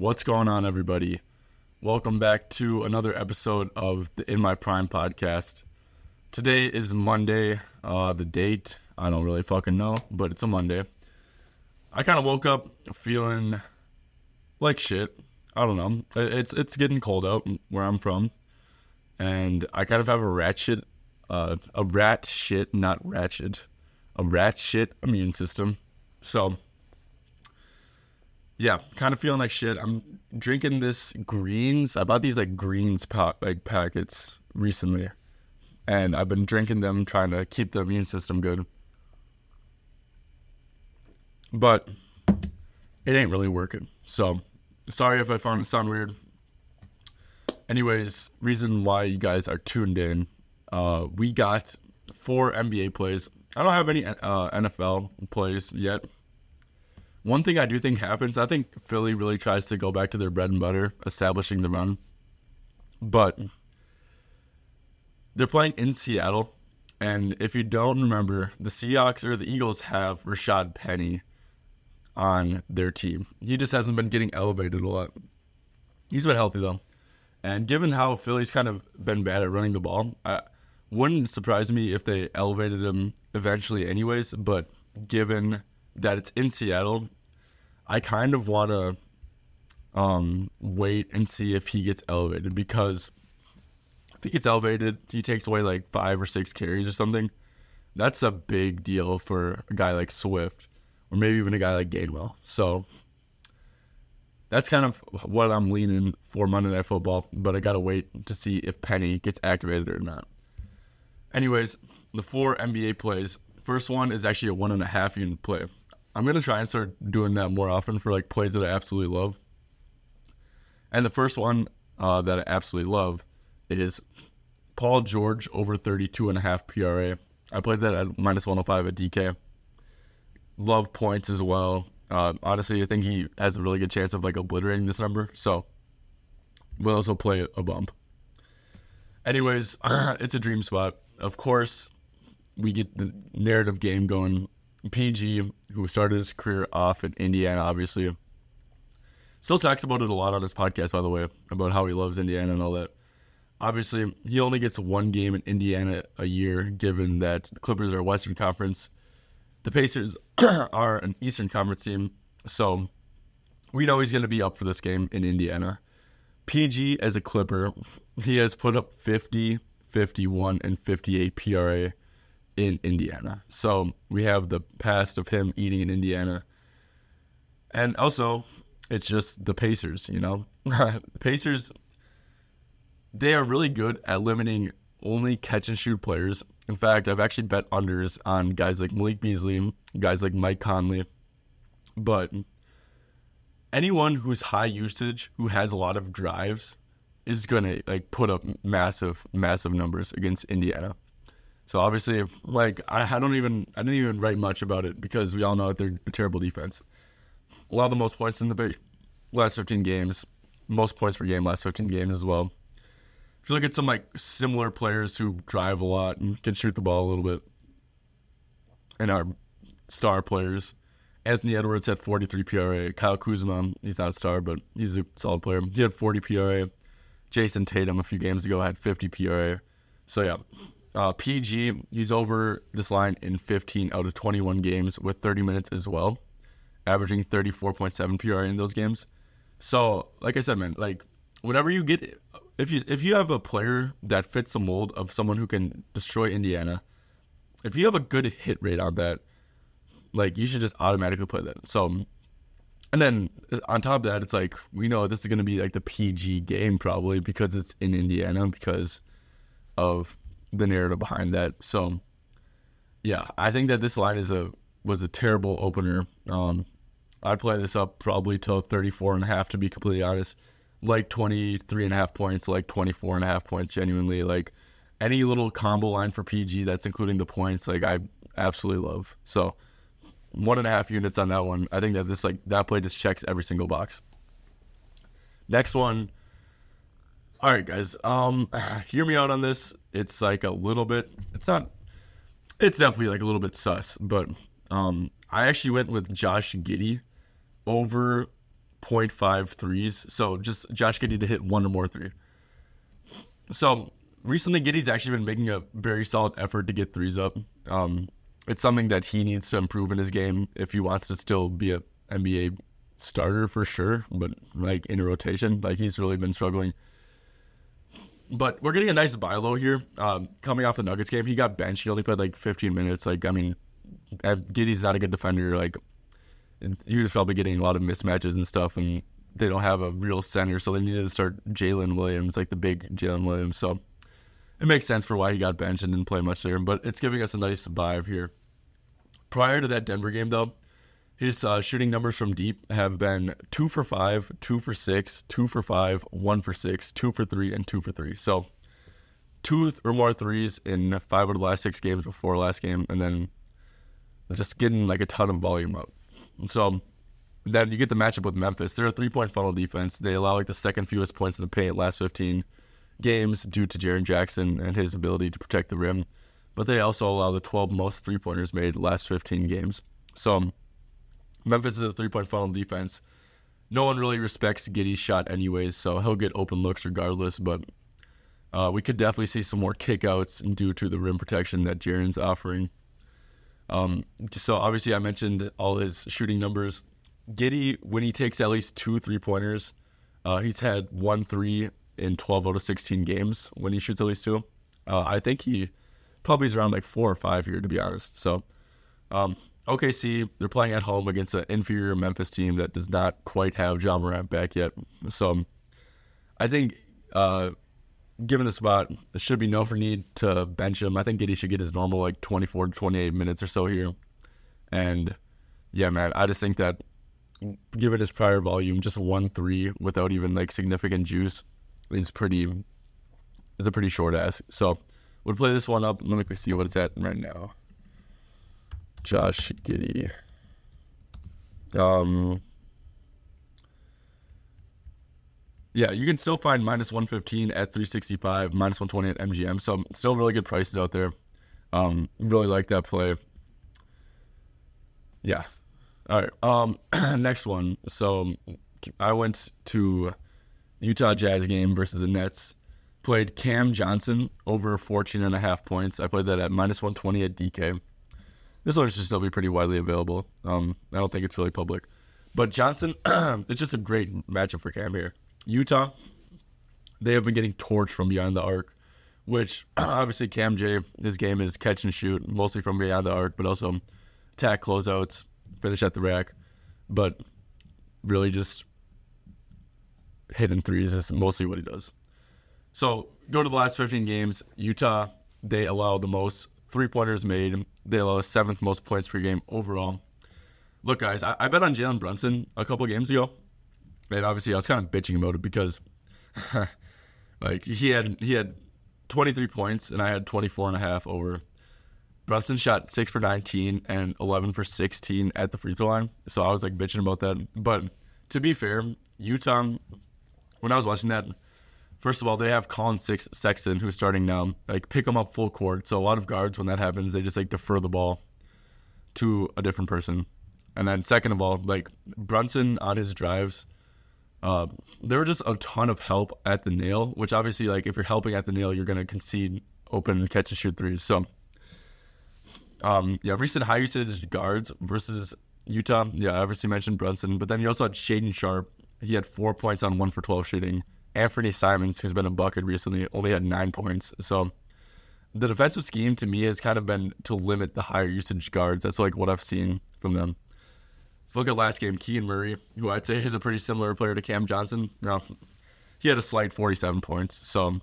What's going on, everybody? Welcome back to another episode of the In My Prime podcast. Today is Monday. Uh, the date, I don't really fucking know, but it's a Monday. I kind of woke up feeling like shit. I don't know. It's it's getting cold out where I'm from, and I kind of have a rat shit, uh, a rat shit, not ratchet, a rat shit immune system. So yeah, kind of feeling like shit. I'm drinking this greens. I bought these like greens pot like packets recently, and I've been drinking them, trying to keep the immune system good. But it ain't really working. So sorry if I found it sound weird. Anyways, reason why you guys are tuned in. Uh, we got four NBA plays. I don't have any uh, NFL plays yet. One thing I do think happens, I think Philly really tries to go back to their bread and butter, establishing the run. But they're playing in Seattle. And if you don't remember, the Seahawks or the Eagles have Rashad Penny on their team. He just hasn't been getting elevated a lot. He's been healthy though. And given how Philly's kind of been bad at running the ball, I wouldn't surprise me if they elevated him eventually anyways, but given that it's in Seattle, I kind of want to um, wait and see if he gets elevated because if he gets elevated, he takes away like five or six carries or something. That's a big deal for a guy like Swift or maybe even a guy like Gainwell. So that's kind of what I'm leaning for Monday Night Football, but I got to wait to see if Penny gets activated or not. Anyways, the four NBA plays. First one is actually a one and a half unit play. I'm gonna try and start doing that more often for like plays that I absolutely love. And the first one uh, that I absolutely love is Paul George over 32 and a half PRA. I played that at minus 105 at DK. Love points as well. Uh, honestly, I think he has a really good chance of like obliterating this number. So we'll also play a bump. Anyways, it's a dream spot. Of course, we get the narrative game going PG, who started his career off in Indiana, obviously, still talks about it a lot on his podcast, by the way, about how he loves Indiana and all that. Obviously, he only gets one game in Indiana a year, given that the Clippers are a Western Conference. The Pacers are an Eastern Conference team, so we know he's going to be up for this game in Indiana. PG, as a Clipper, he has put up 50, 51, and 58 PRA in Indiana. So we have the past of him eating in Indiana. And also, it's just the Pacers, you know? the Pacers, they are really good at limiting only catch and shoot players. In fact, I've actually bet unders on guys like Malik Beasley, guys like Mike Conley. But anyone who's high usage, who has a lot of drives, is going to like put up massive, massive numbers against Indiana. So obviously, like I, I don't even I didn't even write much about it because we all know that they're a terrible defense. A lot of the most points in the last 15 games, most points per game last 15 games as well. If you look at some like similar players who drive a lot and can shoot the ball a little bit, and are star players, Anthony Edwards had 43 PRA. Kyle Kuzma, he's not a star, but he's a solid player. He had 40 PRA. Jayson Tatum a few games ago had 50 PRA. So yeah, uh, PG, he's over this line in 15 out of 21 games with 30 minutes as well, averaging 34.7 PRA in those games. So, like I said, man, like whenever you get, if you if you have a player that fits the mold of someone who can destroy Indiana, if you have a good hit rate on that, like you should just automatically play that. So, and then on top of that, it's like we know this is going to be like the PG game probably because it's in Indiana because of the narrative behind that. So, yeah, I think that this line is a was a terrible opener. Um, I'd play this up probably till 34 and a half to be completely honest. Like 23 and a half points, like 24 and a half points genuinely like any little combo line for PG that's including the points like I absolutely love. So, one and a half units on that one. I think that this like that play just checks every single box. Next one all right, guys. Um, hear me out on this. It's like a little bit. It's not. It's definitely like a little bit sus, but um, I actually went with Josh Giddey over 0.5 threes. So just Josh Giddey to hit one or more three. So recently, Giddey's actually been making a very solid effort to get threes up. Um, it's something that he needs to improve in his game if he wants to still be a NBA starter for sure, but like in a rotation, like he's really been struggling. But we're getting a nice buy low here. Um, coming off the Nuggets game, he got benched. He only played like 15 minutes. Like, I mean, Giddey's not a good defender. Like, he was probably getting a lot of mismatches and stuff, and they don't have a real center, so they needed to start Jalen Williams, like the big Jalen Williams. So it makes sense for why he got benched and didn't play much there. But it's giving us a nice survive here. Prior to that Denver game, though, his uh, shooting numbers from deep have been two for five, two for six, two for five, one for six, two for three, and two for three. So two or more threes in five of the last six games before last game, and then just getting like a ton of volume up. So then you get the matchup with Memphis. They're a three point funnel defense. They allow like the second fewest points in the paint last 15 games due to Jaren Jackson and his ability to protect the rim. But they also allow the 12 most three pointers made last 15 games. So Memphis is a three point foul funnel defense. No one really respects Giddey's shot, anyways, so he'll get open looks regardless. But uh, we could definitely see some more kickouts due to the rim protection that Jaren's offering. Um, so obviously, I mentioned all his shooting numbers. Giddy, when he takes at least two three pointers, uh, he's had one three in 12 out of 16 games when he shoots at least two. Uh, I think he probably is around like four or five here, to be honest. So um, OKC, they're playing at home against an inferior Memphis team that does not quite have Ja Morant back yet. So I think, uh, given the spot, there should be no for need to bench him. I think Giddey should get his normal like 24 to 28 minutes or so here. And yeah, man, I just think that given his prior volume, just one three without even like significant juice is pretty is a pretty short ass. So we'll play this one up. Let me see what it's at right now. Josh Giddey. Um, yeah, you can still find minus 115 at 365, minus 120 at MGM. So still really good prices out there. Um, really like that play. Yeah. All right. Um, next one. So I went to Utah Jazz game versus the Nets. Played Cam Johnson over 14 and a half points. I played that at minus 120 at DK. This one should still be pretty widely available. Um, I don't think it's really public. But Johnson, it's just a great matchup for Cam here. Utah, they have been getting torched from behind the arc, which obviously Cam J, his game is catch and shoot, mostly from behind the arc, but also attack closeouts, finish at the rack. But really just hitting threes is mostly what he does. So go to the last 15 games. Utah, they allow the most three pointers made. They allow seventh most points per game overall. Look, guys, I, I bet on Jalen Brunson a couple games ago, and obviously I was kind of bitching about it because, like, he had he had 23 points and I had 24 and a half over. Brunson shot six for 19 and 11 for 16 at the free throw line, so I was like bitching about that. But to be fair, Utah, when I was watching that, First of all, they have Collin Six Sexton who's starting now. Like pick him up full court. So a lot of guards when that happens, they just like defer the ball to a different person. And then second of all, like Brunson on his drives, uh, there were just a ton of help at the nail. Which obviously, like if you're helping at the nail, you're gonna concede open and catch and shoot threes. So, um, yeah, recent high usage guards versus Utah. Yeah, I obviously mentioned Brunson, but then you also had Shaedon Sharpe. He had four points on one for twelve shooting. Anthony Simons, who's been a bucket recently, only had nine points. So the defensive scheme to me has kind of been to limit the higher usage guards. That's like what I've seen from them. If you look at last game, Keegan Murray, who I'd say is a pretty similar player to Cam Johnson. He had a slight 47 points. So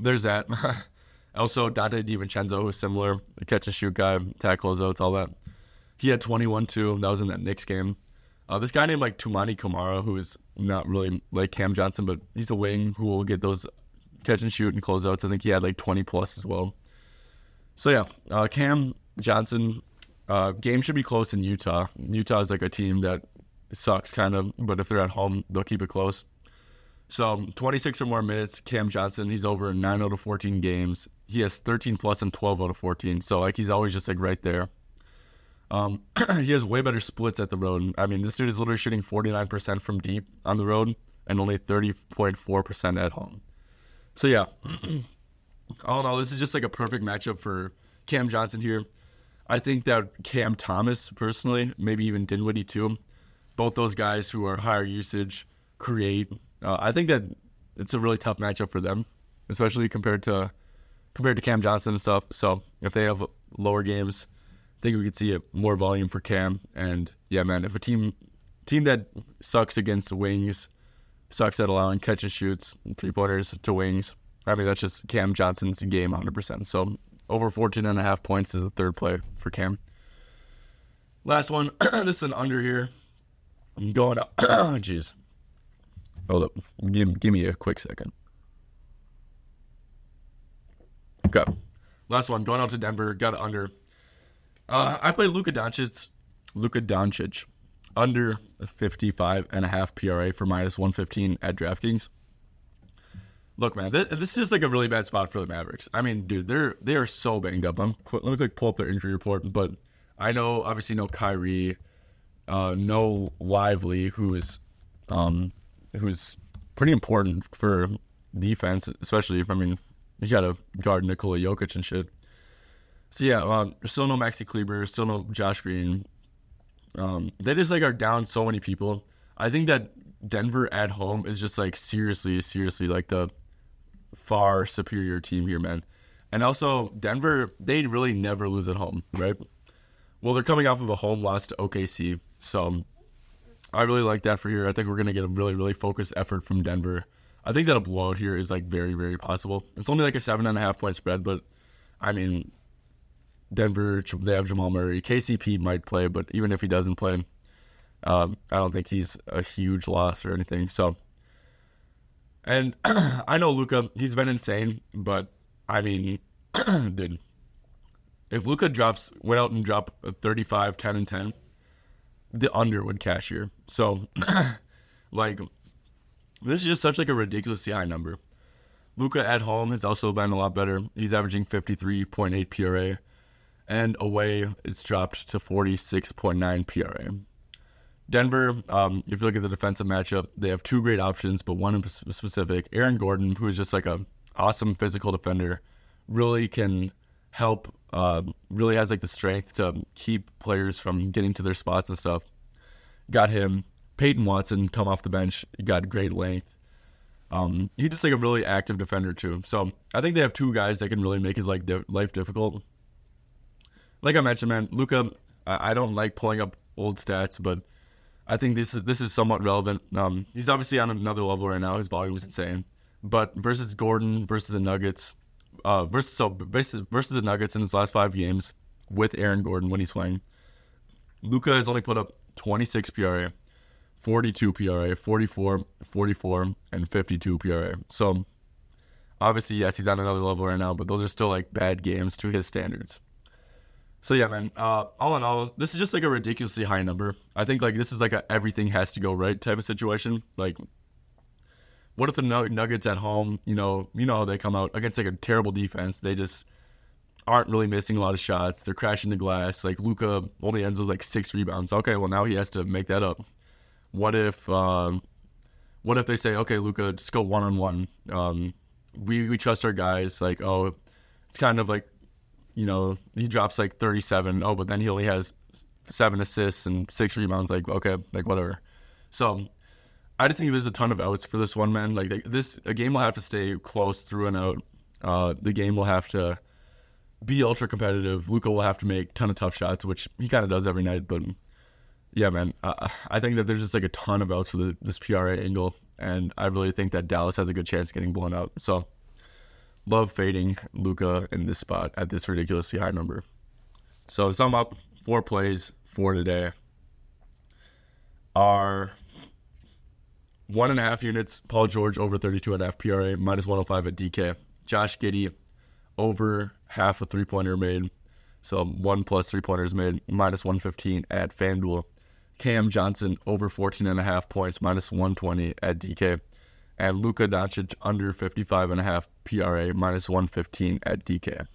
there's that. also, Donte DiVincenzo, who's similar, catch and shoot guy, tackles out, all that. He had 21 too. That was in that Knicks game. Uh, this guy named like Toumani Camara, who is not really like Cam Johnson, but he's a wing who will get those catch and shoot and closeouts. I think he had like 20 plus as well. So yeah, uh, Cam Johnson, uh, game should be close in Utah. Utah is like a team that sucks kind of, but if they're at home, they'll keep it close. So 26 or more minutes, Cam Johnson, he's over 9 out of 14 games. He has 13 plus and 12 out of 14. So like he's always just like right there. Um, he has way better splits at the road. I mean, this dude is literally shooting 49% from deep on the road and only 30.4% at home. So, yeah, all in all, this is just like a perfect matchup for Cam Johnson here. I think that Cam Thomas, personally, maybe even Dinwiddie too, both those guys who are higher usage, create. Uh, I think that it's a really tough matchup for them, especially compared to compared to Cam Johnson and stuff. So if they have lower games, think we could see it more volume for Cam. And yeah, man, if a team team that sucks against the wings, sucks at allowing catch and shoots, three pointers to wings. I mean, that's just Cam Johnson's game 100%. So over 14 and a half points is the third play for Cam. Last one. this is an under here. I'm going up. Jeez. Hold up. Give, give me a quick second. Okay. Last one. Going out to Denver. Got under. Uh, I played Luka Doncic. Luka Doncic. Under 55 and a half PRA for minus 115 at DraftKings. Look, man, this, this is just like a really bad spot for the Mavericks. I mean, dude, they're they are so banged up. I'm let me quick pull up their injury report, but I know obviously no Kyrie, uh, no Lively, who is, um, who's pretty important for defense, especially if I mean you got to guard Nikola Jokic and shit. So yeah, um, still no Maxi Kleber, still no Josh Green. Um, they just like are down so many people. I think that Denver at home is just like seriously, seriously like the far superior team here, man. And also, Denver, they really never lose at home, right? Well, they're coming off of a home loss to OKC. So I really like that for here. I think we're to get a really, really focused effort from Denver. I think that a blowout here is like very, very possible. It's only like a seven and a half point spread, but I mean, Denver, they have Jamal Murray. KCP might play, but even if he doesn't play, um, I don't think he's a huge loss or anything. So and I know Luka, he's been insane, but I mean, dude, if Luka drops went out and dropped a 35, 10 and 10, the under would cash here. So like this is just such like a ridiculously high number. Luka at home has also been a lot better. He's averaging 53.8 PRA and away it's dropped to 46.9 PRA. Denver, um, if you look at the defensive matchup, they have two great options, but one in specific, Aaron Gordon, who is just like a awesome physical defender, really can help. Uh, really has like the strength to keep players from getting to their spots and stuff. Got him. Peyton Watson come off the bench. Got great length. Um, he's just like a really active defender too. So I think they have two guys that can really make his like di- life difficult. Like I mentioned, man, Luka, I, don't like pulling up old stats, but I think this is this is somewhat relevant. Um, he's obviously on another level right now. His volume is insane. But versus Gordon, versus the Nuggets, uh, versus so versus, versus the Nuggets in his last five games with Aaron Gordon when he's playing, Luka has only put up 26 PRA, 42 PRA, 44, 44, and 52 PRA. So obviously, yes, he's on another level right now, but those are still like bad games to his standards. So yeah, man. Uh, all in all, this is just like a ridiculously high number. I think like this is like a everything has to go right type of situation. Like, what if the Nuggets at home, you know, you know, how they come out against like a terrible defense. They just aren't really missing a lot of shots. They're crashing the glass. Like Luka only ends with like six rebounds. Okay, well now he has to make that up. What if, um, what if they say, okay, Luka, just go one on one. We we trust our guys. Like, oh, it's kind of like you know, he drops like 37. Oh, but then he only has seven assists and six rebounds. Like, okay, like whatever. So I just think there's a ton of outs for this one man. Like this, a game will have to stay close through and out. Uh, the game will have to be ultra competitive. Luka will have to make ton of tough shots, which he kind of does every night. But yeah, man, uh, I think that there's just like a ton of outs for the, this PRA angle, and I really think that Dallas has a good chance getting blown out. So love fading Luka in this spot at this ridiculously high number. So to sum up, four plays for today are one and a half units. Paul George over 32 and a minus 105 at DK. Josh Giddey over half a three pointer made. So one plus three pointers made, minus 115 at FanDuel. Cam Johnson over 14 and a half points, minus 120 at DK and Luka Doncic under 55 and a half PRA minus 115 at DK.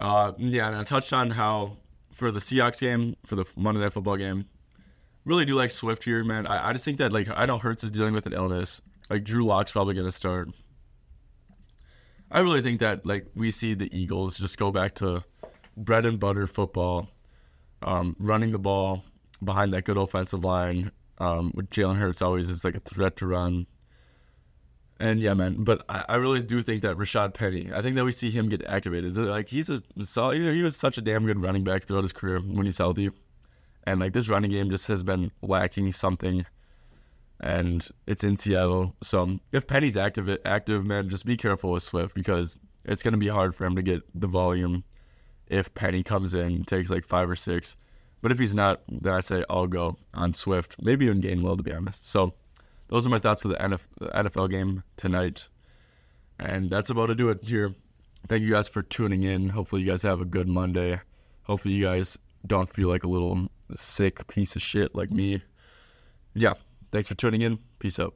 Uh, yeah, and I touched on how for the Seahawks game, for the Monday Night Football game, really do like Swift here, man. I, I just think that like I know Hurts is dealing with an illness. Like Drew Lock's probably gonna start. I really think that like we see the Eagles just go back to bread and butter football, um, running the ball behind that good offensive line. Um, with Jalen Hurts always is like a threat to run. And yeah, man, but I, I really do think that Rashad Penny. I think that we see him get activated. Like he's a. He was such a damn good running back throughout his career when he's healthy, and like this running game just has been lacking something. And it's in Seattle, so if Penny's active, active man, just be careful with Swift because it's gonna be hard for him to get the volume. If Penny comes in, takes like five or six, but if he's not, then I say I'll go on Swift, maybe even Gainwell to be honest. So those are my thoughts for the NFL game tonight. And that's about to do it here. Thank you guys for tuning in. Hopefully, you guys have a good Monday. Hopefully, you guys don't feel like a little sick piece of shit like me. Yeah. Thanks for tuning in. Peace out.